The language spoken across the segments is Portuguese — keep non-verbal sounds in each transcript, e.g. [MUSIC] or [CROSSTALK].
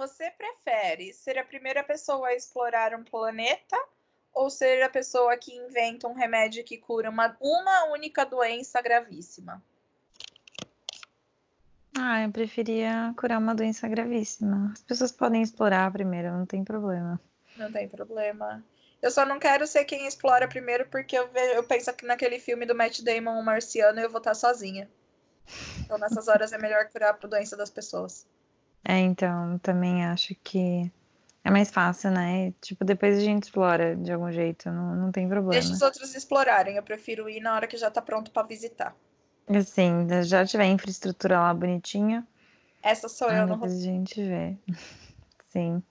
você prefere ser a primeira pessoa a explorar um planeta ou ser a pessoa que inventa um remédio que cura uma, uma única doença gravíssima? Ah, eu preferia curar uma doença gravíssima. As pessoas podem explorar primeiro, não tem problema. Não tem problema. Eu só não quero ser quem explora primeiro, porque eu, ve- eu penso que naquele filme do Matt Damon, o Marciano, eu vou estar sozinha. Então, nessas horas é melhor curar a doença das pessoas. É, então, também acho que é mais fácil, né? Tipo, depois a gente explora de algum jeito, não, não tem problema. Deixa os outros explorarem. Eu prefiro ir na hora que já tá pronto pra visitar. Assim, já tiver infraestrutura lá bonitinha, Essa sou eu no depois a gente vê. [LAUGHS] Sim.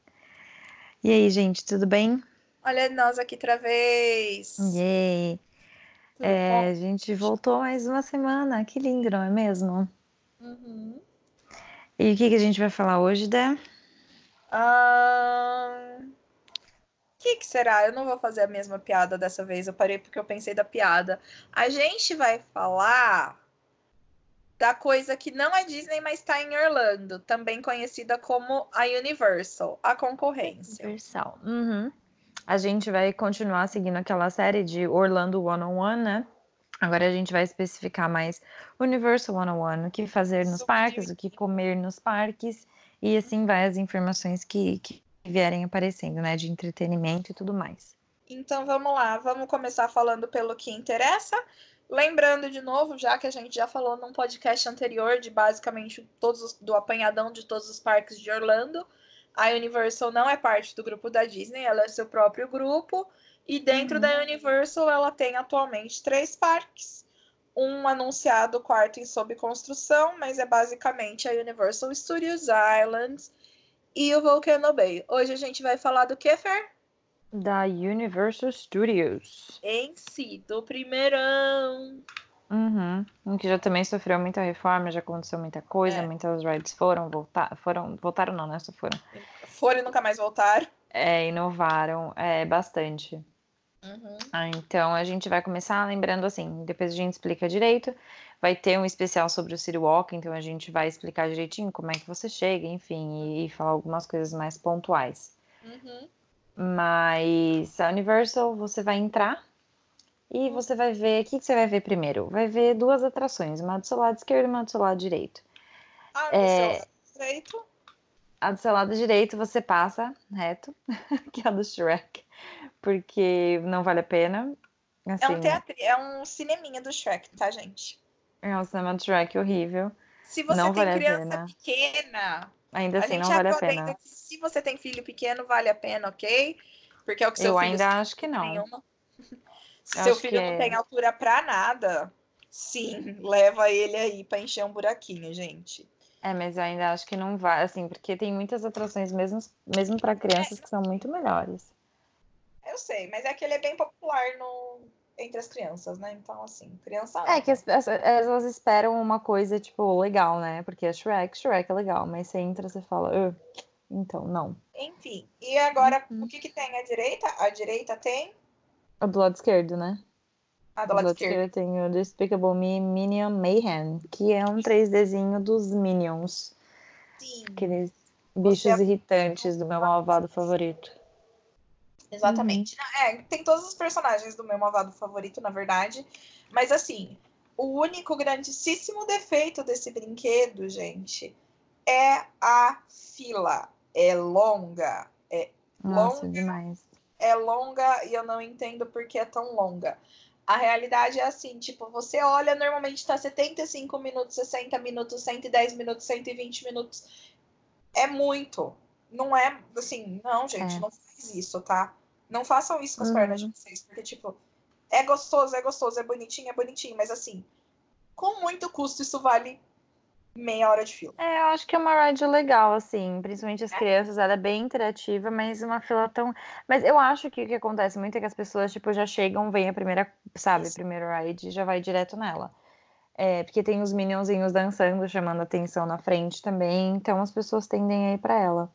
E aí, gente, tudo bem? Olha nós aqui outra vez. Yay! É, a gente voltou mais uma semana, que lindo, não é mesmo? Uhum. E o que que a gente vai falar hoje, Dé? O que, que será? Eu não vou fazer a mesma piada dessa vez. Eu parei porque eu pensei da piada. A gente vai falar da coisa que não é Disney, mas está em Orlando, também conhecida como a Universal, a concorrência. Universal. Uhum. A gente vai continuar seguindo aquela série de Orlando One-on-One, né? Agora a gente vai especificar mais Universal One-on-One, o que fazer nos parques, o que comer nos parques, e assim vai as informações que, que vierem aparecendo, né? De entretenimento e tudo mais. Então vamos lá, vamos começar falando pelo que interessa. Lembrando de novo, já que a gente já falou num podcast anterior de basicamente todos os- do apanhadão de todos os parques de Orlando, a Universal não é parte do grupo da Disney, ela é seu próprio grupo. E dentro Uhum. da Universal ela tem atualmente três parques. Um anunciado, quarto em sob construção, mas é basicamente a Universal Studios Islands e o Volcano Bay. Hoje a gente vai falar do que, Fer? Da Universal Studios. Em si, do primeirão. Uhum. Um Que já também sofreu muita reforma, já aconteceu muita coisa, É. muitas rides foram, voltar, foram, voltaram não, né? Só foram. Foram e nunca mais voltaram. É, inovaram é, bastante. Uhum. Ah, então a gente vai começar lembrando assim, depois a gente explica direito. Vai ter um especial sobre o City Walk, então a gente vai explicar direitinho como é que você chega, enfim, e, e falar algumas coisas mais pontuais. Uhum. Mas a Universal você vai entrar e você vai ver. O que, que você vai ver primeiro? Vai ver duas atrações, uma do seu lado esquerdo e uma do seu lado direito. Ah, É. do seu direito. A do seu lado direito você passa reto, [LAUGHS] que é a do Shrek, porque não vale a pena. É Assim, um teatro, é um cineminha do Shrek, tá, gente? é um cinema do Shrek horrível. Se você Não tem vale criança pequena, Ainda a assim, gente não vale a pena. se você tem filho pequeno, vale a pena, ok? Porque é o que seu Eu filho ainda acho que não. nenhuma. Se Eu seu filho não é. tem altura pra nada, sim, leva ele aí pra encher um buraquinho, gente. É, mas eu ainda acho que não vai, assim, porque tem muitas atrações mesmo, mesmo para crianças que são muito melhores. Eu sei, mas é que ele é bem popular no... entre as crianças, né? Então, assim, criança. É que as, as- elas esperam uma coisa, tipo, legal, né? Porque é Shrek, Shrek é legal, mas você entra e você fala, "Ah, então, não. Enfim, e agora, Uhum. o que, que tem à direita? À direita tem O do lado esquerdo, né? a do Do lado lado esquerdo. esquerdo tem o Despicable Me Minion Mayhem, que é um 3Dzinho dos Minions, Sim, aqueles bichos Você- irritantes do meu malvado favorito. Exatamente. Não, É, tem todos os personagens do meu malvado favorito, na verdade. Mas assim, o único grandíssimo defeito desse brinquedo, gente, é a fila. É longa. É, Nossa, Longa. demais. é longa e eu não entendo por que é tão longa. A realidade é assim, tipo, você olha, normalmente tá 75 minutos, 60 minutos, 110 minutos, 120 minutos. É muito. Não é, assim, não, gente, É. não faz isso, tá? Não façam isso com as Uhum. pernas de vocês, porque, tipo, é gostoso, é gostoso, é bonitinho, é bonitinho, mas assim, com muito custo, isso vale meia hora de fila. É, eu acho que é uma ride legal, assim, principalmente É. as crianças, ela é bem interativa, mas uma fila tão. Mas eu acho que o que acontece muito é que as pessoas, tipo, já chegam, vem a primeira, sabe, Isso. primeira ride e já vai direto nela. É, porque tem os minionzinhos dançando, chamando atenção na frente também, então as pessoas tendem a ir pra ela.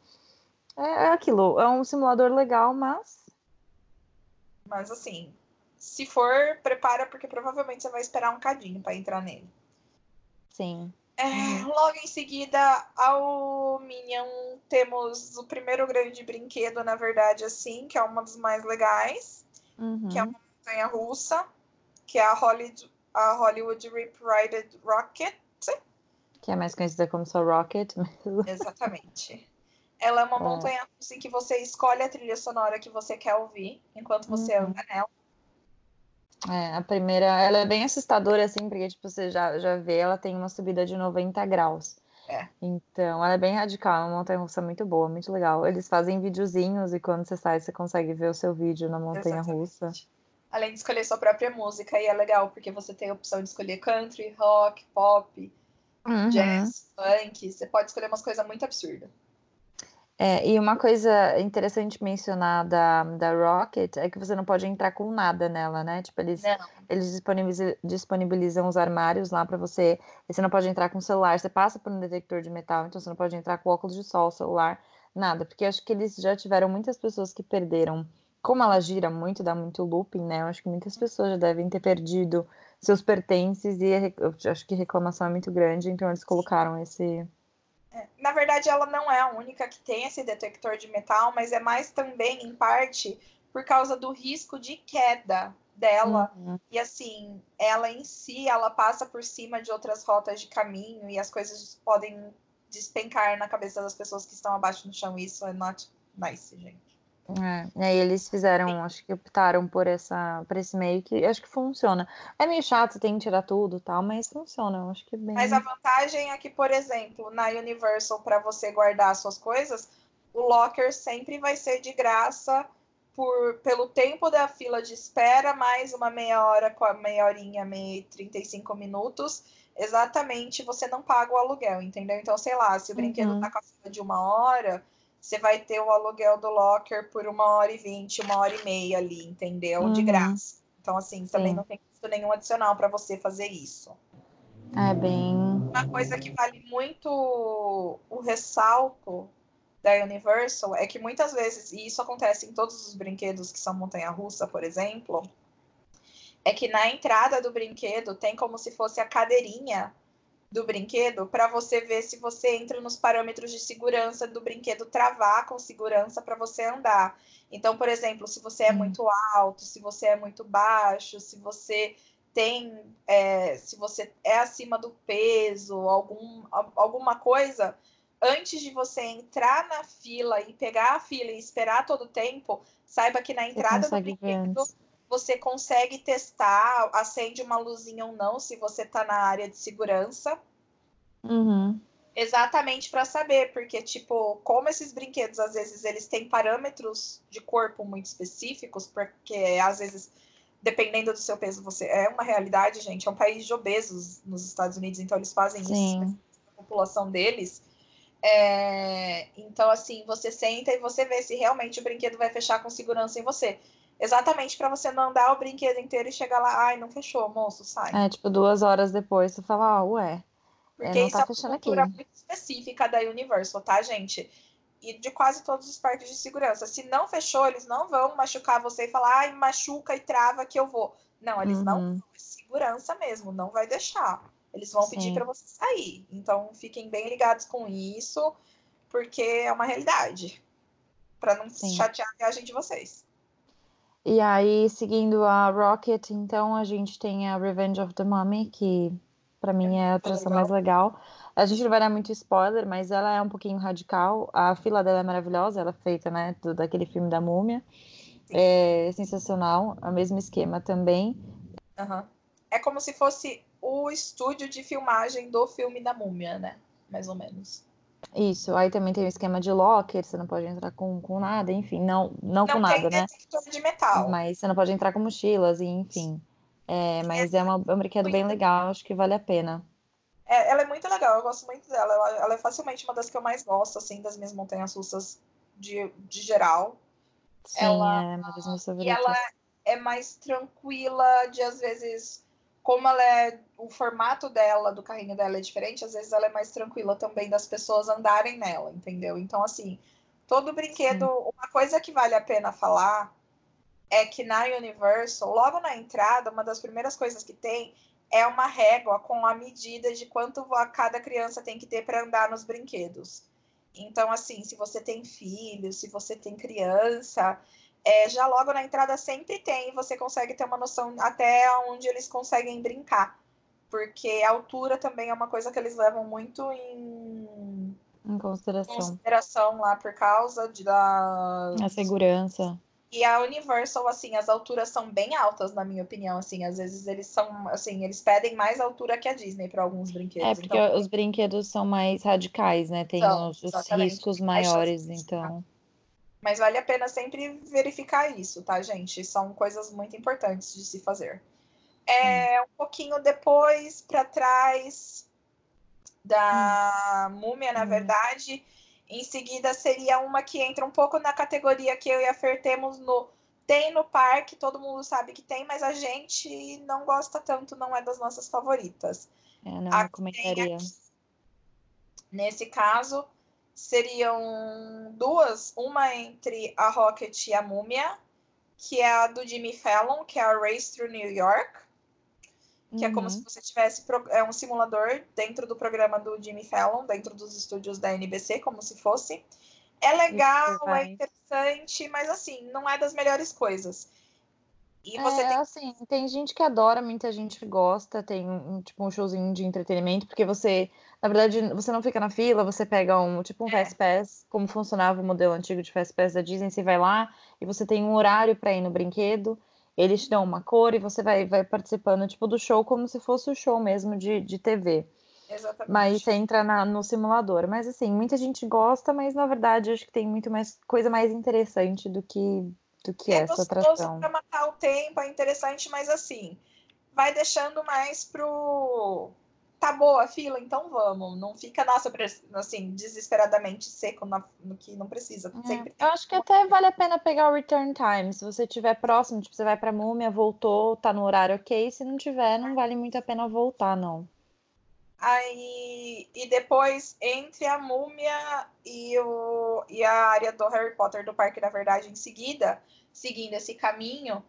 É, é aquilo, é um simulador legal, mas. Mas assim, se for, prepara, porque provavelmente você vai esperar um cadinho pra entrar nele. Sim. É, uhum. Logo em seguida, ao Minion, temos o primeiro grande brinquedo, na verdade, assim, que é uma dos mais legais, uhum. que é uma montanha russa, que é a Hollywood, a Hollywood Rip Rocket. Que é mais conhecida como só Rocket. Exatamente. [LAUGHS] Ela é uma montanha russa em que você escolhe a trilha sonora que você quer ouvir enquanto você uhum. anda nela. É, a primeira, ela é bem assustadora, assim, porque, tipo, você já, já vê, ela tem uma subida de 90 graus. É. Então, ela é bem radical, é uma montanha-russa muito boa, muito legal. Eles fazem videozinhos e quando você sai, você consegue ver o seu vídeo na montanha-russa. Além de escolher sua própria música, e é legal, porque você tem a opção de escolher country, rock, pop, uhum. jazz, funk, você pode escolher umas coisas muito absurdas. É, e uma coisa interessante mencionar da, da Rocket é que você não pode entrar com nada nela, né? Tipo, eles, eles disponibilizam, disponibilizam os armários lá para você. você não pode entrar com celular, você passa por um detector de metal, então você não pode entrar com óculos de sol, celular, nada. Porque acho que eles já tiveram muitas pessoas que perderam. Como ela gira muito, dá muito looping, né? Eu acho que muitas pessoas já devem ter perdido seus pertences e eu acho que reclamação é muito grande, então eles colocaram esse na verdade, ela não é a única que tem esse detector de metal, mas é mais também, em parte, por causa do risco de queda dela. Uhum. E assim, ela em si, ela passa por cima de outras rotas de caminho e as coisas podem despencar na cabeça das pessoas que estão abaixo no chão. Isso é not nice, gente. É, e aí eles fizeram, acho que optaram por, essa, por esse meio que acho que funciona. É meio chato, tem que tirar tudo tal, mas funciona, acho que bem. Mas a vantagem é que, por exemplo, na Universal, para você guardar suas coisas, o locker sempre vai ser de graça por, pelo tempo da fila de espera, mais uma meia hora, meia horinha, meia 35 minutos. Exatamente, você não paga o aluguel, entendeu? Então, sei lá, se o brinquedo uhum. tá com a fila de uma hora você vai ter o aluguel do locker por uma hora e vinte, uma hora e meia ali, entendeu? Uhum. De graça. Então, assim, também Sim. não tem custo nenhum adicional para você fazer isso. É bem. Uma coisa que vale muito o ressalto da Universal é que muitas vezes, e isso acontece em todos os brinquedos que são montanha-russa, por exemplo, é que na entrada do brinquedo tem como se fosse a cadeirinha do brinquedo para você ver se você entra nos parâmetros de segurança do brinquedo travar com segurança para você andar. Então, por exemplo, se você é hum. muito alto, se você é muito baixo, se você tem, é, se você é acima do peso, algum, alguma coisa, antes de você entrar na fila e pegar a fila e esperar todo o tempo, saiba que na entrada do brinquedo você consegue testar, acende uma luzinha ou não, se você está na área de segurança. Uhum. Exatamente para saber, porque, tipo, como esses brinquedos, às vezes, eles têm parâmetros de corpo muito específicos, porque, às vezes, dependendo do seu peso, você. É uma realidade, gente. É um país de obesos nos Estados Unidos, então eles fazem Sim. isso a população deles. É... Então, assim, você senta e você vê se realmente o brinquedo vai fechar com segurança em você. Exatamente para você não andar o brinquedo inteiro e chegar lá, ai, não fechou, moço, sai. É, tipo, duas horas depois você fala, ah, ué. É, Porque é, isso tá é uma cultura aqui. muito específica da Universal, tá, gente? E de quase todos os parques de segurança. Se não fechou, eles não vão machucar você e falar, ai, machuca e trava que eu vou. Não, eles uhum. não. É segurança mesmo, não vai deixar. Eles vão Sim. pedir para você sair. Então, fiquem bem ligados com isso, porque é uma realidade. Para não Sim. chatear a viagem de vocês. E aí, seguindo a Rocket, então, a gente tem a Revenge of the Mummy, que para mim é a atração mais legal. A gente não vai dar muito spoiler, mas ela é um pouquinho radical. A fila dela é maravilhosa, ela é feita, né, do, daquele filme da Múmia. É sensacional, é o mesmo esquema também. Uhum. É como se fosse o estúdio de filmagem do filme da Múmia, né? Mais ou menos. Isso, aí também tem o esquema de locker, você não pode entrar com, com nada, enfim, não, não, não com nada, né? de metal. Mas você não pode entrar com mochilas, enfim. É, mas é, uma, é um brinquedo bem legal, acho que vale a pena. É, ela é muito legal, eu gosto muito dela. Ela, ela, é facilmente uma das que eu mais gosto, assim, das minhas montanhas russas de, de geral. Sim, ela, é uma das minhas favoritas. E ela é mais tranquila de, às vezes, como ela é, o formato dela, do carrinho dela é diferente, às vezes ela é mais tranquila também das pessoas andarem nela, entendeu? Então, assim, todo brinquedo, Sim. uma coisa que vale a pena falar é que na Universal, logo na entrada, uma das primeiras coisas que tem é uma régua com a medida de quanto cada criança tem que ter para andar nos brinquedos. Então, assim, se você tem filho, se você tem criança, é, já logo na entrada sempre tem, você consegue ter uma noção até onde eles conseguem brincar. Porque a altura também é uma coisa que eles levam muito em, em consideração. consideração lá por causa de, da a segurança. E a Universal, assim, as alturas são bem altas, na minha opinião, assim, às vezes eles são, assim, eles pedem mais altura que a Disney para alguns brinquedos. É, porque então... os brinquedos são mais radicais, né? Tem são, os, os riscos maiores, então. Mas vale a pena sempre verificar isso, tá, gente? São coisas muito importantes de se fazer. É, hum. um pouquinho depois para trás da hum. múmia, na hum. verdade, em seguida, seria uma que entra um pouco na categoria que eu e a Fer temos no. Tem no parque, todo mundo sabe que tem, mas a gente não gosta tanto, não é das nossas favoritas. É, não a comentaria. Nesse caso, seriam duas, uma entre a Rocket e a Múmia, que é a do Jimmy Fallon, que é a Race Through New York que uhum. é como se uhum. você tivesse é um simulador dentro do programa do Jimmy Fallon, dentro dos estúdios da NBC, como se fosse. É legal, é interessante, mas assim, não é das melhores coisas. E você é, tem... assim, tem gente que adora, muita gente gosta, tem um, tipo um showzinho de entretenimento, porque você, na verdade, você não fica na fila, você pega um, tipo um é. Fast Pass, como funcionava o modelo antigo de Fast Pass da Disney, você vai lá e você tem um horário para ir no brinquedo, eles te dão uma cor e você vai, vai participando tipo do show como se fosse o show mesmo de, de TV. Exatamente. Mas você entra na, no simulador. Mas assim, muita gente gosta, mas na verdade acho que tem muito mais coisa mais interessante do que, do que é essa atração. Pra matar o tempo, é interessante, mas assim, vai deixando mais pro tá boa a fila, então vamos. Não fica, nossa, assim, desesperadamente seco no que não precisa. É, eu acho que até vale a pena pegar o return time. Se você estiver próximo, tipo, você vai pra múmia, voltou, tá no horário ok. Se não tiver, não vale muito a pena voltar, não. Aí, e depois, entre a múmia e, o, e a área do Harry Potter do parque, na verdade, em seguida, seguindo esse caminho,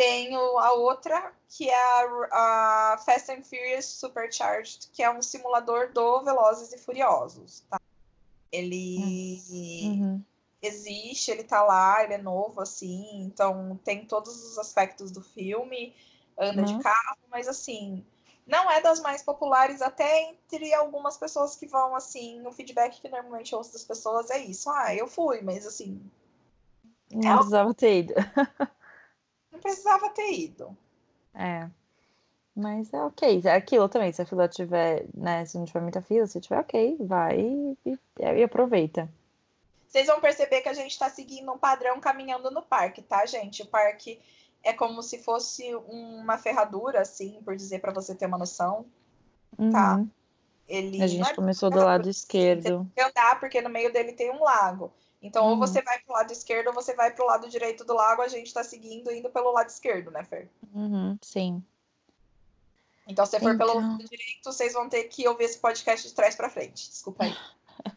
tenho a outra, que é a, a, Fast and Furious Supercharged, que é um simulador do Velozes e Furiosos, tá? Ele uhum. existe, ele tá lá, ele é novo, assim, então tem todos os aspectos do filme, anda uhum. de carro, mas assim, não é das mais populares, até entre algumas pessoas que vão, assim, o feedback que normalmente ouço das pessoas é isso. Ah, eu fui, mas assim. Não é precisava ter ido. [LAUGHS] não precisava ter ido. É. Mas é ok. É aquilo também. Se a fila tiver, né? Se não tiver muita fila, se tiver ok, vai e, e aproveita. Vocês vão perceber que a gente está seguindo um padrão caminhando no parque, tá, gente? O parque é como se fosse uma ferradura, assim, por dizer para você ter uma noção. Tá? Uhum. Tá? Ele a gente é começou do lado esquerdo. Você andar porque no meio dele tem um lago. Então, uhum. ou você vai pro lado esquerdo ou você vai pro lado direito do lago. A gente tá seguindo indo pelo lado esquerdo, né, Fer? Uhum, sim. Então, se for então... pelo lado direito, vocês vão ter que ouvir esse podcast de trás para frente. Desculpa aí. [LAUGHS]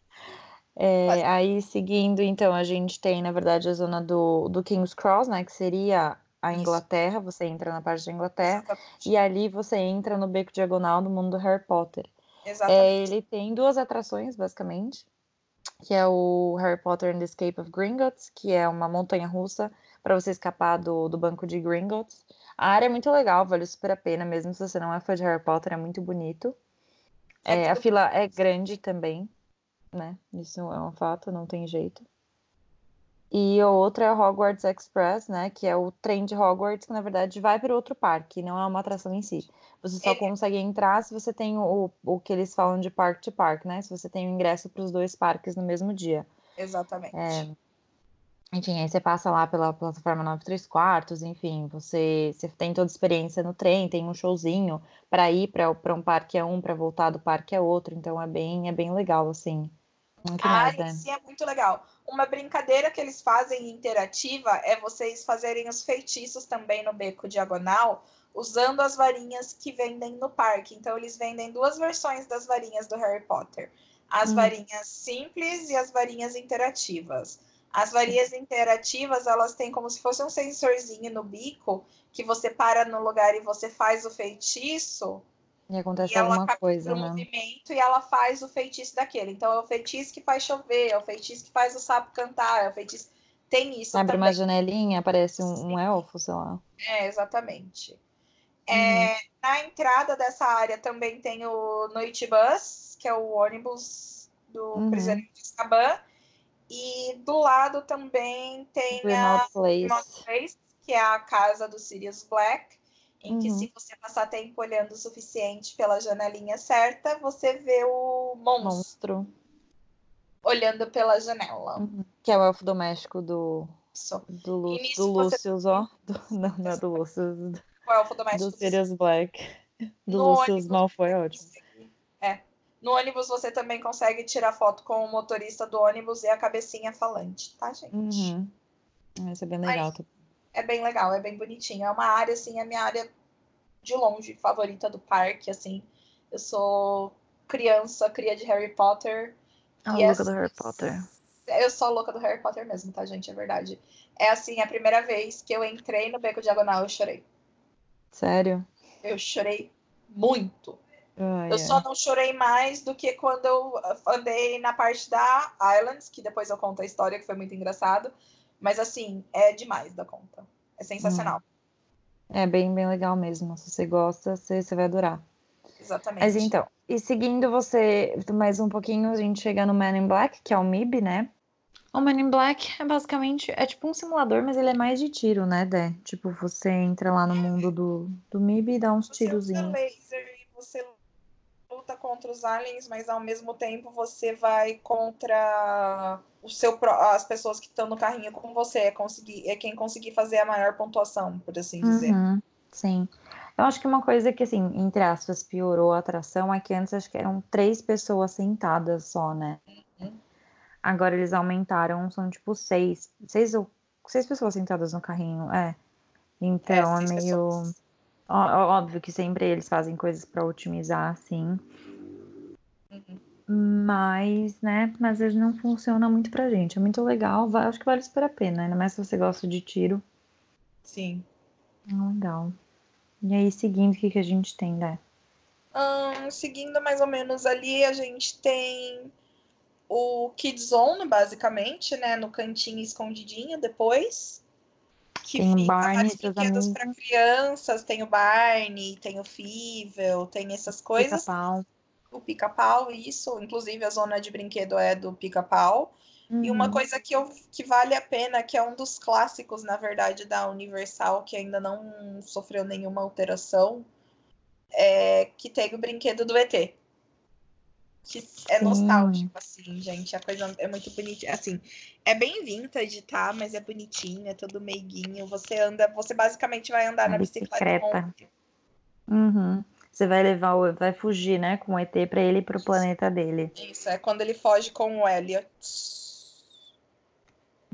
É, aí, seguindo, então, a gente tem, na verdade, a zona do, do King's Cross, né? Que seria a Inglaterra. Isso. Você entra na parte da Inglaterra. Exatamente. E ali você entra no beco diagonal do mundo do Harry Potter. Exatamente. É, ele tem duas atrações, basicamente que é o Harry Potter and the Escape of Gringotts, que é uma montanha russa para você escapar do, do banco de Gringotts. A área é muito legal, vale super a pena, mesmo se você não é fã de Harry Potter, é muito bonito. É, a fila é grande também, né? Isso é um fato, não tem jeito. E a outra é o Hogwarts Express, né? Que é o trem de Hogwarts, que na verdade vai para outro parque, não é uma atração em si. Você só é. consegue entrar se você tem o, o que eles falam de park to park, né? Se você tem o ingresso para os dois parques no mesmo dia. Exatamente. É... Enfim, aí você passa lá pela plataforma 9 3 quartos, enfim, você, você tem toda a experiência no trem, tem um showzinho para ir para um parque é um, para voltar do parque é outro, então é bem, é bem legal, assim. Muito a área em si é muito legal. Uma brincadeira que eles fazem interativa é vocês fazerem os feitiços também no beco diagonal, usando as varinhas que vendem no parque. Então, eles vendem duas versões das varinhas do Harry Potter: as hum. varinhas simples e as varinhas interativas. As varinhas interativas, elas têm como se fosse um sensorzinho no bico que você para no lugar e você faz o feitiço E acontece e ela alguma coisa, né? movimento e ela faz o feitiço daquele. Então é o feitiço que faz chover, é o feitiço que faz o sapo cantar, é o feitiço. Tem isso Abre também. uma janelinha, aparece um, um elfo, sei lá. É, exatamente. Uhum. É, na entrada dessa área também tem o Noite Bus, que é o ônibus do Uhum. Prisioneiro de Azkaban. E do lado também tem a Remote Remote Place. Place, que é a casa do Sirius Black, em que Uhum. se você passar tempo olhando o suficiente pela janelinha certa, você vê o monstro Monstro. olhando pela janela. Uhum. Que é o elfo doméstico do, do, Lu, nisso do você- Lucius, ó. [LAUGHS] Do- não, não é do Lucius. O elfo doméstico Do Sirius Black. Do No Lucius ônibus. Malfoy, é ótimo. É. No ônibus você também consegue tirar foto com o motorista do ônibus e a cabecinha falante, tá, gente? Uhum. Isso é bem legal. É bem legal, é bem bonitinho. É uma área, assim, é a minha área de longe favorita do parque, assim. Eu sou criança, cria de Harry Potter. A e louca essa- do Harry Potter. Eu sou louca do Harry Potter mesmo, tá, gente? É verdade. É assim, a primeira vez que eu entrei no Beco Diagonal, eu chorei. Sério? Eu chorei muito. Ai, Eu ai. só não chorei mais do que quando eu andei na parte da Islands, que depois eu conto a história, que foi muito engraçado. Mas assim, é demais da conta. É sensacional. É bem, bem legal mesmo. Se você gosta, você, você vai adorar. Exatamente. Mas então, e seguindo você mais um pouquinho, a gente chega no Man in Black, que é o MIB, né? O Man in Black é basicamente, é tipo um simulador, mas ele é mais de tiro, né, Dé? Tipo, você entra lá no mundo do, do MIB e dá uns Você usa tirozinhos. laser e você luta contra os aliens, mas ao mesmo tempo você vai contra o seu as pessoas que estão no carrinho com você. É, conseguir, é quem conseguir fazer a maior pontuação, por assim dizer. Uhum, sim. Eu acho que uma coisa que, assim, entre aspas, piorou a atração é que antes acho que eram três pessoas sentadas só, né? Uhum. Agora eles aumentaram, são tipo seis, seis ou seis pessoas sentadas no carrinho, é. Então é, seis meio pessoas. Ó- óbvio que sempre eles fazem coisas pra otimizar, assim. Uhum. Mas, né, mas eles não funcionam muito pra gente. É muito legal, vai- acho que vale super a pena, ainda mais se você gosta de tiro. Sim. É legal. E aí, seguindo, o que que a gente tem, né? Seguindo mais ou menos ali, a gente tem o Kids Zone, basicamente, né? No cantinho escondidinho depois. Que Tem fica Barney vários brinquedos para crianças. Tem o Barney, tem o Fível, tem essas coisas. Pica-pau. O pica-pau, isso. Inclusive, a zona de brinquedo é do pica-pau. E uma Uhum. coisa que, eu, que vale a pena, que é um dos clássicos, na verdade, da Universal, que ainda não sofreu nenhuma alteração, é que tem o brinquedo do ET. Que é Sim. nostálgico, assim, gente. A coisa é muito bonitinha. Assim, é bem vintage, tá? Mas é bonitinho, é todo meiguinho. Você anda, você basicamente vai andar na bicicleta o. Uhum. Você vai levar, o- vai fugir, né, com o ET pra ele ir pro planeta dele. Isso, é quando ele foge com o Elliot.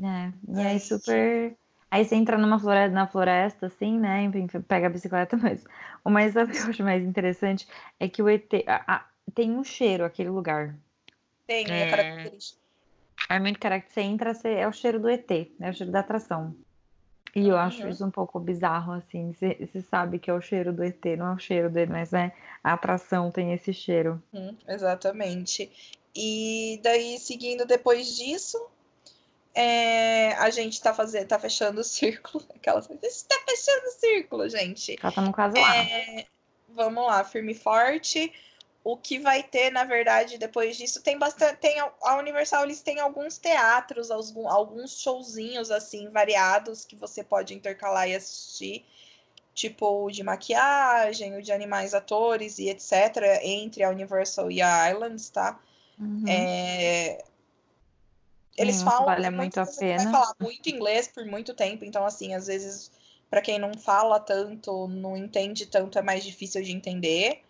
É, e aí super. Aí você entra numa floresta, na floresta, assim, né? Enfim, pega a bicicleta, [LAUGHS] mas o mais o que eu acho mais interessante é que o ET a- a- tem um cheiro aquele lugar. Tem, é, É. característica. É muito característico. Você entra, você, é o cheiro do ET, é o cheiro da atração. E eu acho Uhum. isso um pouco bizarro, assim. Você, sabe que é o cheiro do ET, não é o cheiro dele, mas né, a atração tem esse cheiro. Uhum, exatamente. E daí, seguindo depois disso, é, a gente tá fazendo, tá fechando o círculo. [LAUGHS] Aquela está fechando o círculo, gente. Já estamos quase lá. É, vamos lá, firme e forte. O que vai ter, na verdade, depois disso, tem bastante. Tem, a- Universal eles têm alguns teatros, alguns showzinhos assim, variados, que você pode intercalar e assistir. Tipo o de maquiagem, o de animais atores e etc. Entre a Universal e a Islands, tá? Uhum. É, Eles Hum, falam vale muito a que vai pena. falar muito inglês por muito tempo, então assim, às vezes para quem não fala tanto, não entende tanto, é mais difícil de entender.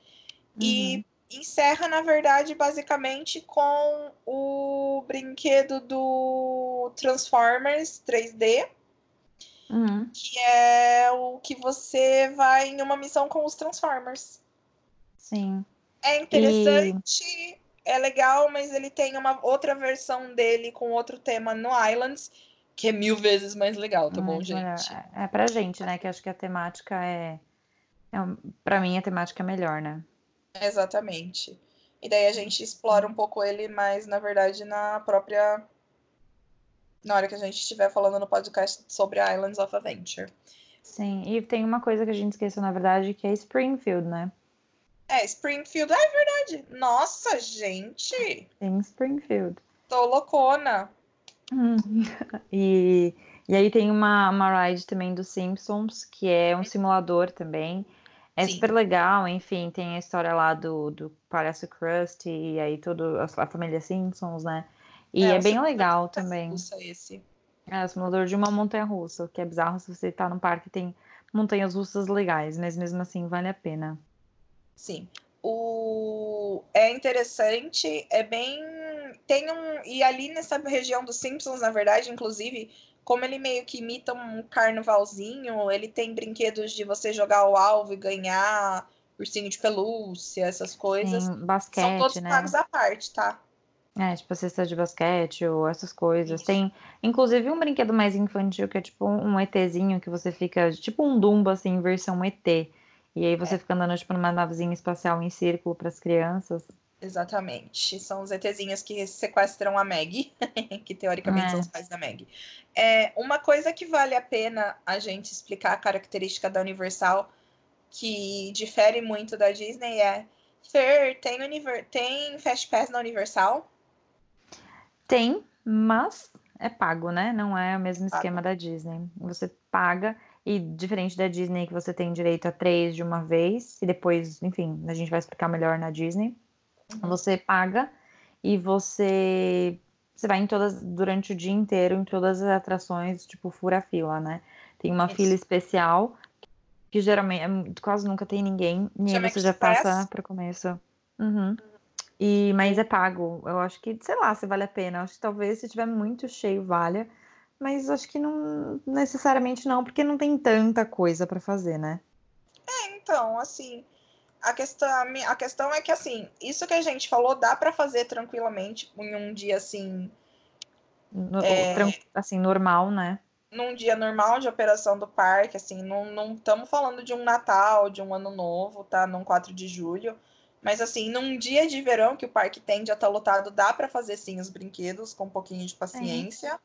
E Uhum. Encerra, na verdade, basicamente com o brinquedo do Transformers 3D, Uhum. que é o que você vai em uma missão com os Transformers. Sim. É interessante, é legal, mas ele tem uma outra versão dele com outro tema no Islands, que é mil vezes mais legal, tá bom, melhor. gente? É, é pra gente, né? Que acho que a temática é. é pra mim, a temática é melhor, né? Exatamente. E daí a gente explora um pouco ele mais, na verdade, na própria. Na hora que a gente estiver falando no podcast sobre Islands of Adventure. Sim, e tem uma coisa que a gente esqueceu, na verdade, que é Springfield, né? É, Springfield, é verdade. Nossa, gente! Tem Springfield. Tô loucona. Hum. [LAUGHS] E, e aí tem uma, uma ride também dos Simpsons, que é um simulador também. É Sim. super legal, enfim, tem a história lá do, do Palhaço Krusty e aí toda a família Simpsons, né? E é, o bem legal também. russa esse. É, o simulador de uma montanha russa, que é bizarro se você tá num parque tem montanhas russas legais, mas mesmo assim vale a pena. Sim. O... É interessante, é bem. Tem um. E ali nessa região dos Simpsons, na verdade, inclusive, como ele meio que imita um carnavalzinho, ele tem brinquedos de você jogar o alvo e ganhar ursinho de pelúcia, essas coisas. São basquete, todos né? pagos à parte, tá? É, tipo a cesta de basquete ou essas coisas. Isso. Tem, inclusive, um brinquedo mais infantil que é tipo um ETzinho que você fica, tipo um Dumbo, assim, versão ET. E aí você É. fica andando, tipo, numa navezinha espacial em círculo para as crianças. Exatamente. São os ETzinhos que sequestram a Meg, [LAUGHS] que teoricamente É. são os pais da Meg. É, uma coisa que vale a pena a gente explicar a característica da Universal, que difere muito da Disney, é Fer, tem, univer... tem Fast Pass na Universal? Tem, mas é pago, né? Não é o mesmo Pago. esquema da Disney. Você paga, e diferente da Disney, que você tem direito a três de uma vez, e depois, enfim, a gente vai explicar melhor na Disney. Você paga e você você vai em todas durante o dia inteiro em todas as atrações, tipo fura fila, né? Tem uma Isso. fila especial que geralmente é, quase nunca tem ninguém, e aí você já passa para o começo. Uhum. E mas é pago. Eu acho que, sei lá, se vale a pena. Eu acho que talvez se tiver muito cheio valha, mas acho que não necessariamente não, porque não tem tanta coisa para fazer, né? Então, assim, a questão, a questão é que, assim, isso que a gente falou dá pra fazer tranquilamente em um dia, assim, No- É. assim, normal, né? num dia normal de operação do parque, assim, não estamos falando de um Natal, de um Ano Novo, tá? Num 4 de julho. Mas, assim, num dia de verão que o parque tende a estar lotado, dá pra fazer, sim, os brinquedos com um pouquinho de paciência.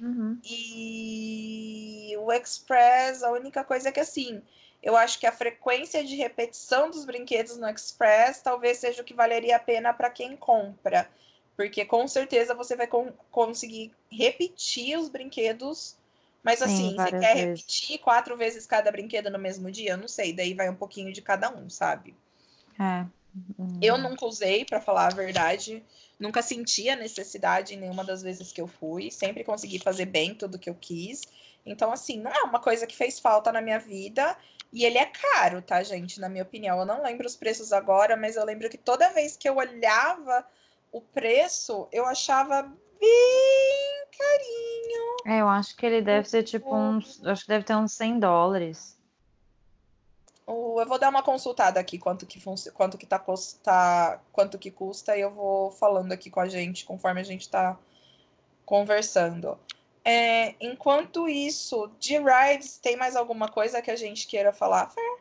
Uhum. E o Express, a única coisa é que, assim, eu acho que a frequência de repetição dos brinquedos no Express talvez seja o que valeria a pena para quem compra. Porque com certeza você vai con- conseguir repetir os brinquedos. Mas Sim, assim, você várias quer vezes. repetir quatro vezes cada brinquedo no mesmo dia? Eu não sei. Daí vai um pouquinho de cada um, sabe? É. Eu nunca usei, pra falar a verdade. Nunca senti a necessidade em nenhuma das vezes que eu fui. Sempre consegui fazer bem tudo que eu quis. Então, assim, não é uma coisa que fez falta na minha vida. E ele é caro, tá, gente? Na minha opinião. Eu não lembro os preços agora, mas eu lembro que toda vez que eu olhava o preço, eu achava bem carinho. É, eu acho que ele deve ser tipo uns. Acho que deve ter uns 100 dólares. Eu vou dar uma consultada aqui quanto que quanto que tá, cus- tá- quanto que custa e eu vou falando aqui com a gente conforme a gente tá conversando. É, enquanto isso, de rides, tem mais alguma coisa que a gente queira falar? Fer?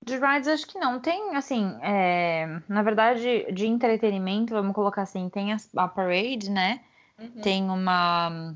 De rides, acho que não. Tem, assim, é, na verdade, de entretenimento, vamos colocar assim, tem a, parade, né? Uhum. Tem uma,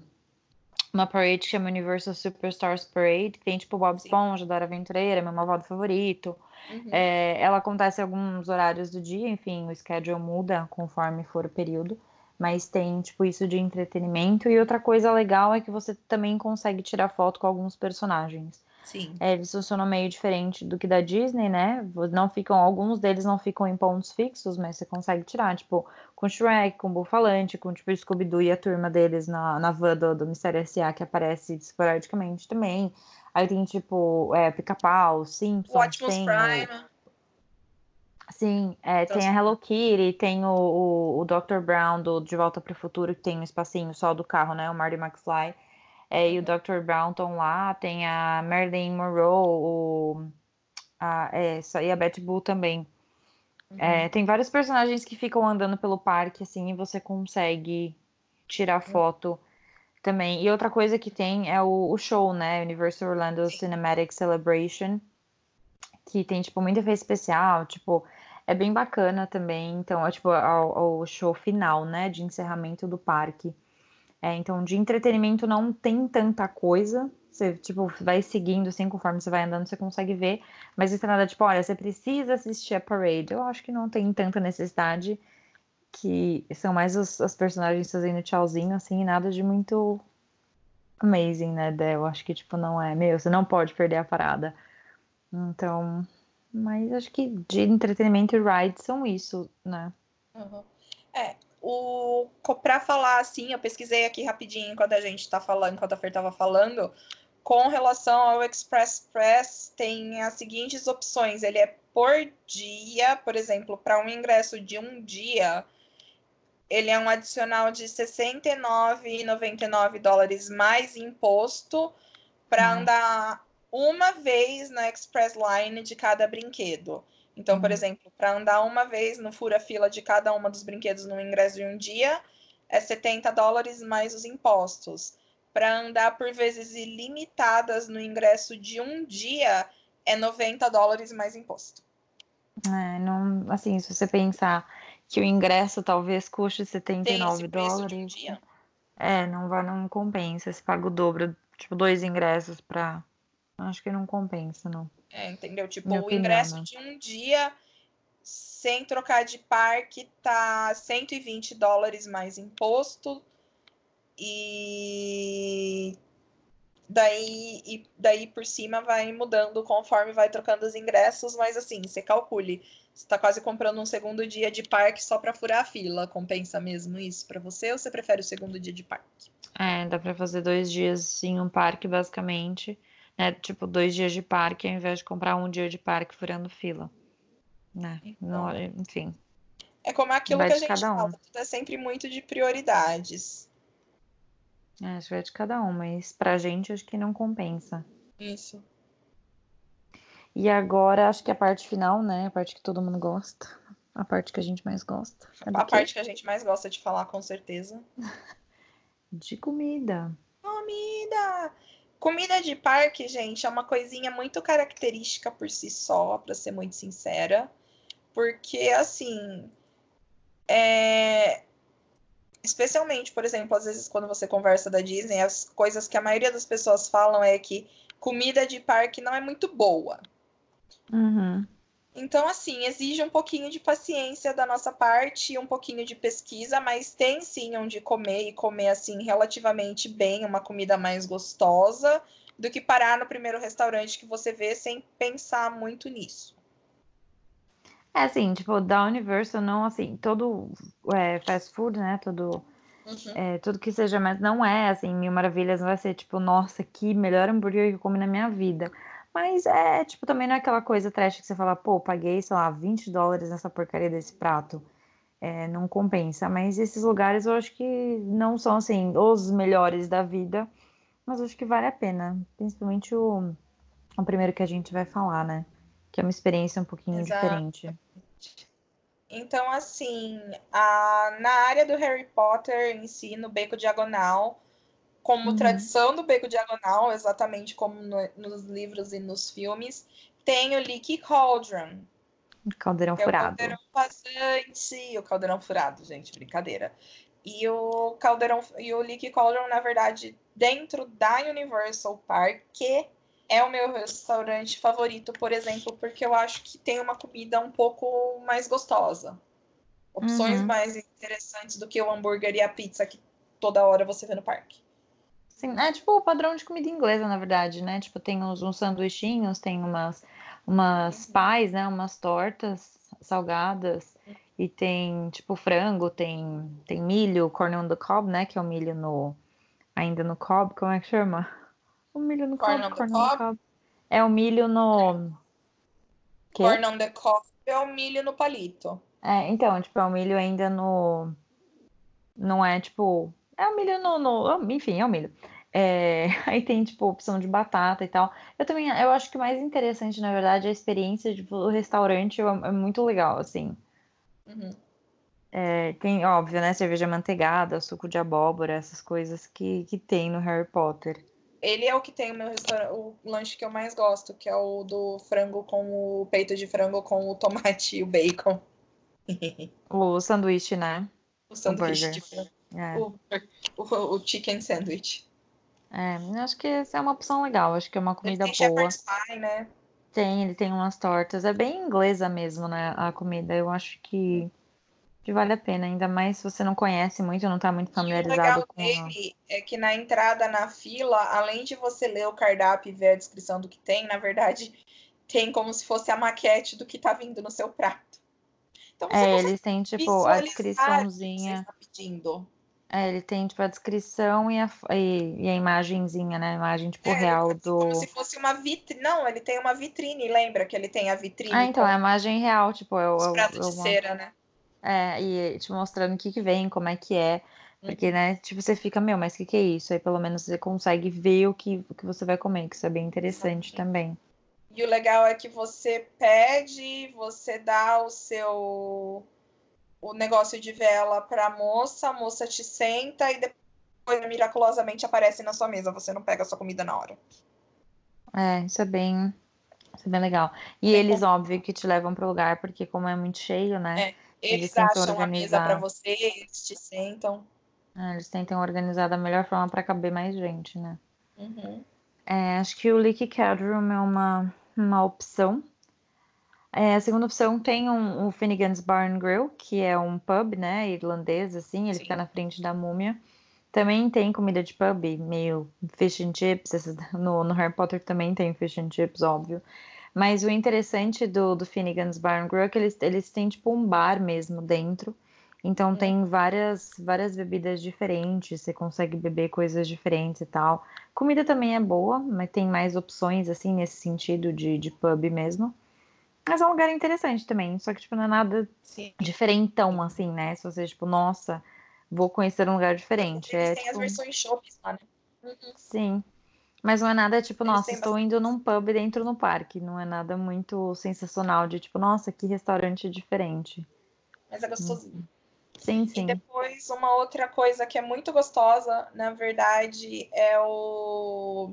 uma parade que chama Universal Superstars Parade, que tem tipo Bob. Esponja, Dora Aventureira, meu malvado favorito. Uhum. É, ela acontece em alguns horários do dia, enfim, o schedule muda conforme for o período, mas tem tipo isso de entretenimento. E outra coisa legal é que você também consegue tirar foto com alguns personagens. Sim. É, eles funcionam meio diferente do que da Disney, né? Não ficam, alguns deles não ficam em pontos fixos, mas você consegue tirar, tipo, com Shrek, com Bufalante, com tipo Scooby-Doo e a turma deles na, na van do, do Mistério S.A. que aparece esporadicamente também. Aí tem tipo é, Pica-Pau, Simpsons, O Optimus tem o- Prime. Sim, é, Então, tem a assim- Hello Kitty, tem o, o, o Dr. Brown do De Volta para o Futuro, que tem um espacinho só do carro, né? O Marty McFly. É, e o Dr. Brown estão lá, tem a Marilyn Monroe, o, a, é, e a Betty Boo também. Uhum. É, tem vários personagens que ficam andando pelo parque, assim, e você consegue tirar foto também. E outra coisa que tem é o, o show, né? Universal Orlando. Cinematic Celebration, que tem, tipo, muito efeito especial, tipo, É bem bacana também, então, é tipo o show final, né, de encerramento do parque. É, então, de entretenimento não tem tanta coisa, você, tipo, vai seguindo, assim, conforme você vai andando, você consegue ver. Mas isso é nada, tipo, olha, você precisa assistir a parade. Eu acho que não tem tanta necessidade, que são mais os, os personagens fazendo tchauzinho, assim, nada de muito amazing, né, Eu acho que, tipo, não é, meu, você não pode perder a parada. Então, mas acho que de entretenimento e ride são isso, né? Uhum. É, o para falar assim, eu pesquisei aqui rapidinho enquanto a gente tá falando, enquanto a Fer tava falando, com relação ao Express Press, tem as seguintes opções. Ele é por dia, por exemplo, para um ingresso de um dia, ele é um adicional de 69,99 dólares mais imposto para uhum. andar uma vez na Express Line de cada brinquedo. Então, uhum. por exemplo, para andar uma vez no fura-fila de cada uma dos brinquedos no ingresso de um dia, é 70 dólares mais os impostos. Para andar por vezes ilimitadas no ingresso de um dia, é 90 dólares mais imposto. É, não, assim, se você pensar que o ingresso talvez custe 79 dólares. De é, não vai, não compensa. Você paga o dobro, tipo, dois ingressos para Acho que não compensa, não. É, entendeu? Tipo, Minha o opinião, ingresso né? de um dia sem trocar de parque tá 120 dólares mais imposto. E daí, e daí por cima vai mudando conforme vai trocando os ingressos, mas assim, você calcule, você está quase comprando um segundo dia de parque só para furar a fila. Compensa mesmo isso para você ou você prefere o segundo dia de parque? É, dá para fazer dois dias em um parque, basicamente né? Tipo, dois dias de parque ao invés de comprar um dia de parque furando fila. Né? Então, enfim. É como aquilo que a gente fala, um. tudo é sempre muito de prioridades. É, acho que vai de cada um, mas pra gente acho que não compensa. Isso. E agora acho que a parte final, né? A parte que todo mundo gosta. A parte que a gente mais gosta. É a parte que a gente mais gosta de falar, com certeza. [LAUGHS] de comida. Comida! Comida de parque, gente, é uma coisinha muito característica por si só, para ser muito sincera. Porque, assim. É... Especialmente, por exemplo, às vezes quando você conversa da Disney, as coisas que a maioria das pessoas falam é que comida de parque não é muito boa. Uhum. Então, assim, exige um pouquinho de paciência da nossa parte e um pouquinho de pesquisa, mas tem sim onde comer e comer, assim, relativamente bem, uma comida mais gostosa, do que parar no primeiro restaurante que você vê sem pensar muito nisso. É assim, tipo, da Universal não, assim, todo é, fast food, né, todo, uhum. é, tudo que seja, mas não é, assim, mil maravilhas, não vai ser, tipo, nossa, que melhor hambúrguer que eu comi na minha vida. Mas é, tipo, também não é aquela coisa trash que você fala, pô, paguei, sei lá, 20 dólares nessa porcaria desse prato. É, não compensa. Mas esses lugares eu acho que não são, assim, os melhores da vida. Mas acho que vale a pena. Principalmente o, o primeiro que a gente vai falar, né? Que é uma experiência um pouquinho Exato. diferente. Então, assim, a, na área do Harry Potter em si, no Beco Diagonal, como uhum. tradição do Beco Diagonal, exatamente como no, nos livros e nos filmes, tem o Leaky Cauldron. Caldeirão furado. É o caldeirão vazante, o caldeirão furado, gente, brincadeira. E o caldeirão e o Leaky Cauldron, na verdade, dentro da Universal Park, que é o meu restaurante favorito, por exemplo, porque eu acho que tem uma comida um pouco mais gostosa. Opções uhum. mais interessantes do que o hambúrguer e a pizza que toda hora você vê no parque. Sim, é tipo o padrão de comida inglesa, na verdade, né? Tipo, tem uns, uns sanduichinhos, tem umas, umas pais, né? Umas tortas salgadas. E tem, tipo, frango, tem, tem milho, corn on the cob, né? Que é o milho no... Ainda no cob, como é que chama? O milho no corn cob, corn on the cob. É o milho no... Corn on the cob é o milho no palito. É, então, tipo, é o milho ainda no... Não é, tipo, é o milho no, no enfim, é o milho. É, [LAUGHS] aí tem, tipo, opção de batata e tal. Eu também, eu acho que o mais interessante, na verdade, é a experiência do tipo, restaurante é, é muito legal, assim. Uhum. É, tem, óbvio, né, cerveja manteigada, suco de abóbora, essas coisas que, que tem no Harry Potter. Ele é o que tem o meu restaurante, o lanche que eu mais gosto, que é o do frango com o peito de frango com o tomate e o bacon. [LAUGHS] O sanduíche, né? O sanduíche burger. de frango. É. O, o, o chicken sandwich. É, eu acho que essa é uma opção legal. Acho que é uma Ele comida tem boa. pie, né? Tem, ele tem umas tortas. É bem inglesa mesmo, né? A comida. Eu acho que, que vale a pena. Ainda mais se você não conhece muito, não tá muito E o familiarizado legal com. a- dele é que na entrada, na fila, além de você ler o cardápio e ver a descrição do que tem, na verdade, tem como se fosse a maquete do que tá vindo no seu prato. Então você É, eles têm, tipo, a o que você descriçãozinha. está pedindo. É, ele tem, tipo, a descrição e a, e, e a imagenzinha, né? A imagem, tipo, É, real do. Como se fosse uma vitrine. Não, ele tem uma vitrine, lembra que ele tem a vitrine Ah, então, é a imagem real, tipo, é, o- os é, pratos é de uma- cera, né? é, e te mostrando o que que vem, como é que é. Uhum. Porque, né, tipo, você fica, meu, mas o que que é isso? Aí pelo menos você consegue ver o que, o que você vai comer, que isso é bem interessante também. E o legal é que você pede, você dá o seu o negócio de vela para a moça, a moça te senta e depois miraculosamente aparece na sua mesa, você não pega a sua comida na hora. É, isso é bem, isso é bem legal. E Tem eles, óbvio, que te levam pro lugar, porque como é muito cheio, né? É, Eles, Eles tentam acham a mesa para organizar. você, eles te sentam. é, Eles tentam organizar da melhor forma para caber mais gente, né? Uhum. É, acho que o Leaky Cat Room é uma, uma opção. É, a segunda opção tem um, o Finnegan's Barn Grill, que é um pub, né, irlandês, assim, ele Sim. fica na frente da múmia. Também tem comida de pub, meio fish and chips, [LAUGHS] no, no Harry Potter também tem fish and chips, óbvio. Mas o interessante do, do Finnegan's Barn Grill é que eles, eles têm, tipo, um bar mesmo dentro. Então Hum. tem várias, várias bebidas diferentes, você consegue beber coisas diferentes e tal. Comida também é boa, mas tem mais opções, assim, nesse sentido de, de pub mesmo. Mas é um lugar interessante também, só que, tipo, não é nada Sim. diferentão, assim, né? Se você, tipo, nossa, vou conhecer um lugar diferente. Eles É, têm as tipo, versões shoppings lá, né? Uhum. sim. Mas não é nada, tipo, Eles nossa, estou indo num pub dentro no parque. Não é nada muito sensacional de, tipo, nossa, que restaurante diferente. Mas é gostosinho. Sim, E sim. depois, uma outra coisa que é muito gostosa, na verdade, é o.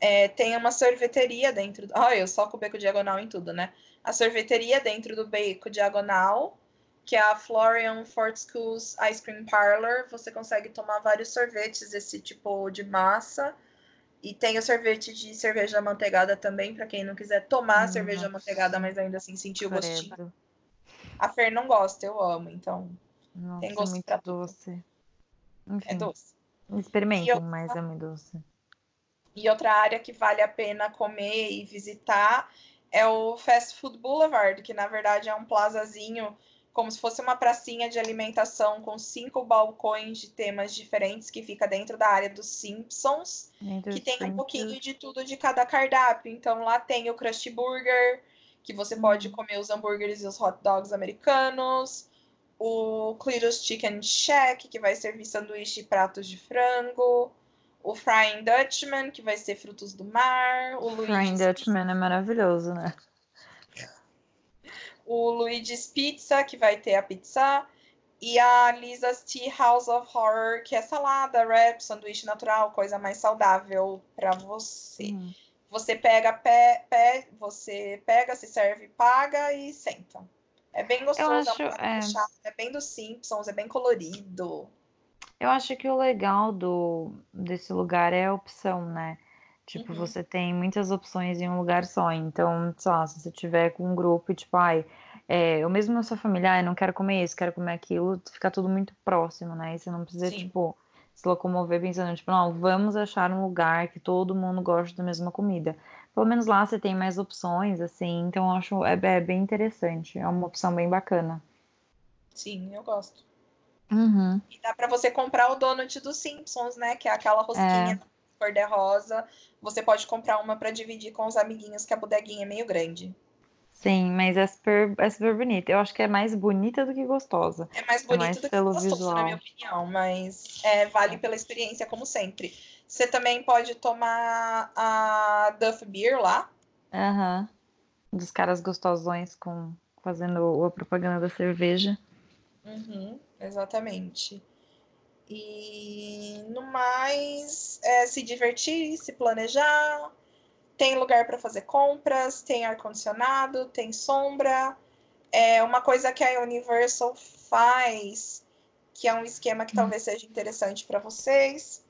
é, tem uma sorveteria dentro. do- Olha, eu só com o beco diagonal em tudo, né? A sorveteria dentro do beco diagonal, que é a Florian Fort Schools Ice Cream Parlor. Você consegue tomar vários sorvetes desse tipo de massa. E tem o sorvete de cerveja amanteigada também, para quem não quiser tomar Hum, cerveja nossa. amanteigada, mas ainda assim sentir o gostinho. Credo. A Fer não gosta, eu amo, então Nossa, Tem é gosto muito pra tudo. doce. é Enfim, doce. experimentem, eu- mas é muito doce. E outra área que vale a pena comer e visitar é o Fast Food Boulevard, que na verdade é um plazazinho, como se fosse uma pracinha de alimentação com cinco balcões de temas diferentes que fica dentro da área dos Simpsons, que tem um pouquinho de tudo de cada cardápio. Então lá tem o Krusty Burger, que você pode Hum. comer os hambúrgueres e os hot dogs americanos. O Cletus Chicken Shack, que vai servir sanduíche e pratos de frango. O Frying Dutchman, que vai ser frutos do mar. O Frying Luigi's, Dutchman é maravilhoso, né? o Luigi's Pizza, que vai ter a pizza. E a Lisa's Tea House of Horror, que é salada, wrap, sanduíche natural, coisa mais saudável para você. Hum. Você pega, pé, pé, você pega, se serve, paga e senta. É bem gostoso, acho, é, prato é. fechado, é bem dos Simpsons, é bem colorido. Eu acho que o legal do, desse lugar é a opção, né? Tipo, Uhum. você tem muitas opções em um lugar só. Então, sei lá, se você tiver com um grupo, e, tipo, ai, é, eu mesmo na sua família, ai, não quero comer isso, quero comer aquilo, fica tudo muito próximo, né? E você não precisa, Sim. tipo, se locomover pensando, tipo, não, vamos achar um lugar que todo mundo gosta da mesma comida. Pelo menos lá você tem mais opções, assim, então eu acho é, é bem interessante, é uma opção bem bacana. Sim, eu gosto. Uhum. E dá pra você comprar o donut dos Simpsons, né? Que é aquela rosquinha cor-de-rosa. Você pode comprar uma pra dividir com os amiguinhos, que a bodeguinha é meio grande. Sim, mas é super, é super bonita. Eu acho que é mais bonita do que gostosa. É mais É bonito mais do que pelo gostoso, visual. na minha opinião, mas é, vale pela experiência, como sempre. Você também pode tomar a Duff Beer lá. Aham. Dos caras gostosões com fazendo a propaganda da cerveja. Uhum, exatamente. E no mais, é se divertir, se planejar. Tem lugar para fazer compras, tem ar-condicionado, tem sombra. É uma coisa que a Universal faz, que é um esquema que talvez seja interessante para vocês,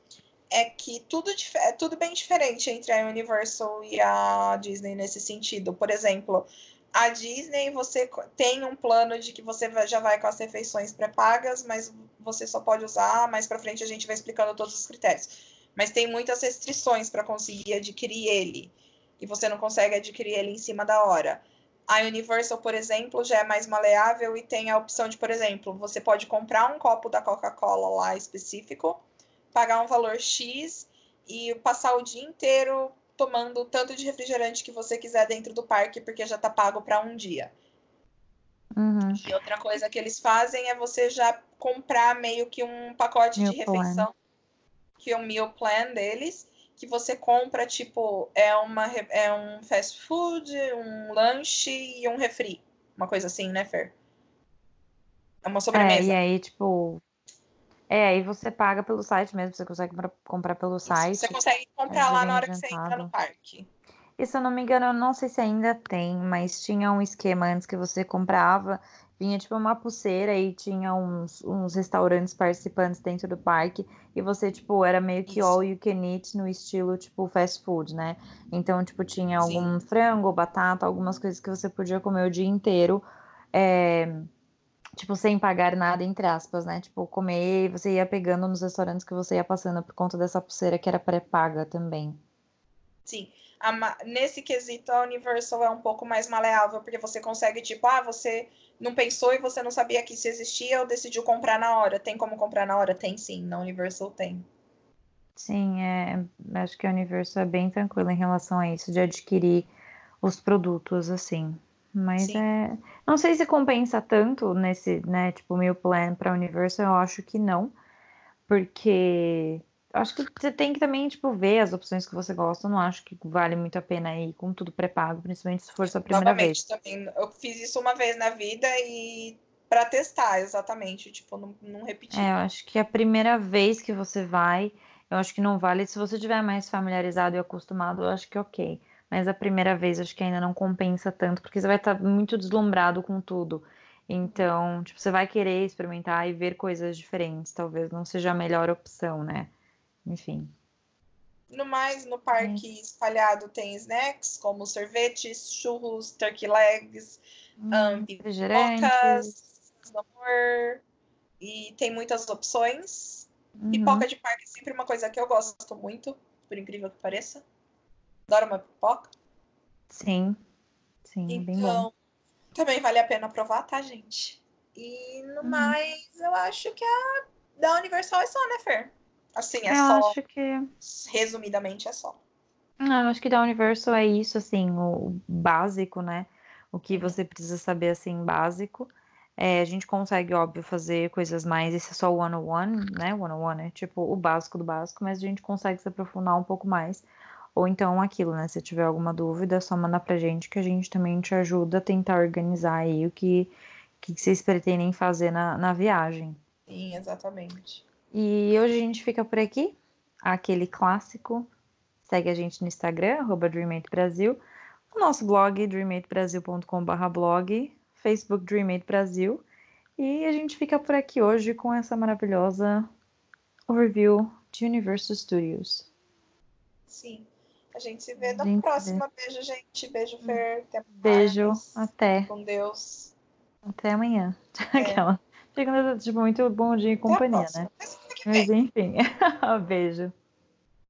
é que tudo é tudo bem diferente entre a Universal e a Disney nesse sentido. Por exemplo, a Disney você tem um plano de que você já vai com as refeições pré-pagas, mas você só pode usar. Mais para frente a gente vai explicando todos os critérios. Mas tem muitas restrições para conseguir adquirir ele. E você não consegue adquirir ele em cima da hora. A Universal, por exemplo, já é mais maleável e tem a opção de, por exemplo, você pode comprar um copo da Coca-Cola lá específico, pagar um valor X e passar o dia inteiro tomando tanto de refrigerante que você quiser dentro do parque, porque já está pago para um dia. Uhum. E outra coisa que eles fazem é você já comprar meio que um pacote Meal de refeição, plan. que é o meal plan deles, que você compra, tipo, é, uma, é um fast food, um lanche e um refri. Uma coisa assim, né, Fer? É uma É, sobremesa. e aí, tipo. É, aí você paga pelo site mesmo, você consegue comprar- pelo Isso, site. Você consegue comprar já lá vem na hora que você entra no parque. E se eu não me engano, eu não sei se ainda tem, mas tinha um esquema antes que você comprava, vinha tipo uma pulseira e tinha uns, uns restaurantes participantes dentro do parque, e você, tipo, era meio que Isso. all you can eat no estilo, tipo, fast food, né? Então, tipo, tinha Sim. algum frango, batata, algumas coisas que você podia comer o dia inteiro, é, tipo, sem pagar nada, entre aspas, né? Tipo, comer e você ia pegando nos restaurantes que você ia passando por conta dessa pulseira que era pré-paga também. Sim. A nesse quesito, a Universal é um pouco mais maleável, porque você consegue, tipo, ah, você não pensou e você não sabia que isso existia ou decidiu comprar na hora. Tem como comprar na hora? Tem sim, na Universal tem. Sim, é, acho que a Universo é bem tranquila em relação a isso, de adquirir os produtos, assim. Mas Sim. é. Não sei se compensa tanto nesse, né, tipo, meal plan para Universo, eu acho que não. Porque acho que você tem que também, tipo, ver as opções que você gosta. Eu não acho que vale muito a pena ir com tudo pré-pago, principalmente se for sua primeira vez. Novamente, também, eu fiz isso uma vez na vida e para testar, exatamente, tipo, não, não repetir. É, eu acho que a primeira vez que você vai, eu acho que não vale. Se você tiver mais familiarizado e acostumado, eu acho que ok. Mas a primeira vez, acho que ainda não compensa tanto, porque você vai estar muito deslumbrado com tudo. Então, tipo, você vai querer experimentar e ver coisas diferentes. Talvez não seja a melhor opção, né? Enfim. No mais, no parque espalhado tem snacks como sorvetes, churros, turkey legs, Hum, pipocas, refrigerantes. amor, e tem muitas opções. Uhum. Pipoca de parque é sempre uma coisa que eu gosto muito, por incrível que pareça. Adoro uma pipoca. Sim. Sim, bem bom. Então, também vale a pena provar, tá, gente? E no Uhum. mais, eu acho que a da Universal é só, né, Fer? Assim, é Eu só. acho que. Resumidamente, é só. Ah, eu acho que da Universal é isso, assim, o básico, né? O que Uhum. você precisa saber, assim, básico. É, a gente consegue, óbvio, fazer coisas mais. Esse é só o one-on-one, né? One-on-one é tipo o básico do básico, mas a gente consegue se aprofundar um pouco mais. Ou então aquilo, né? Se tiver alguma dúvida, é só mandar pra gente que a gente também te ajuda a tentar organizar aí o que, que vocês pretendem fazer na, na viagem. Sim, exatamente. E hoje a gente fica por aqui. Aquele clássico. Segue a gente no Instagram, arroba Brasil. O nosso blog, dreamatebrasil.com.br blog. Facebook Dreamate Brasil. E a gente fica por aqui hoje com essa maravilhosa overview de Universal Studios. Sim. A gente se vê na próxima. Beijo, gente. Beijo, Fer. Até Beijo, mais. até. Com Deus. Até amanhã. [LAUGHS] É. Aquela. Fica tipo, muito bom dia e companhia, né? Mas enfim. [LAUGHS] Beijo.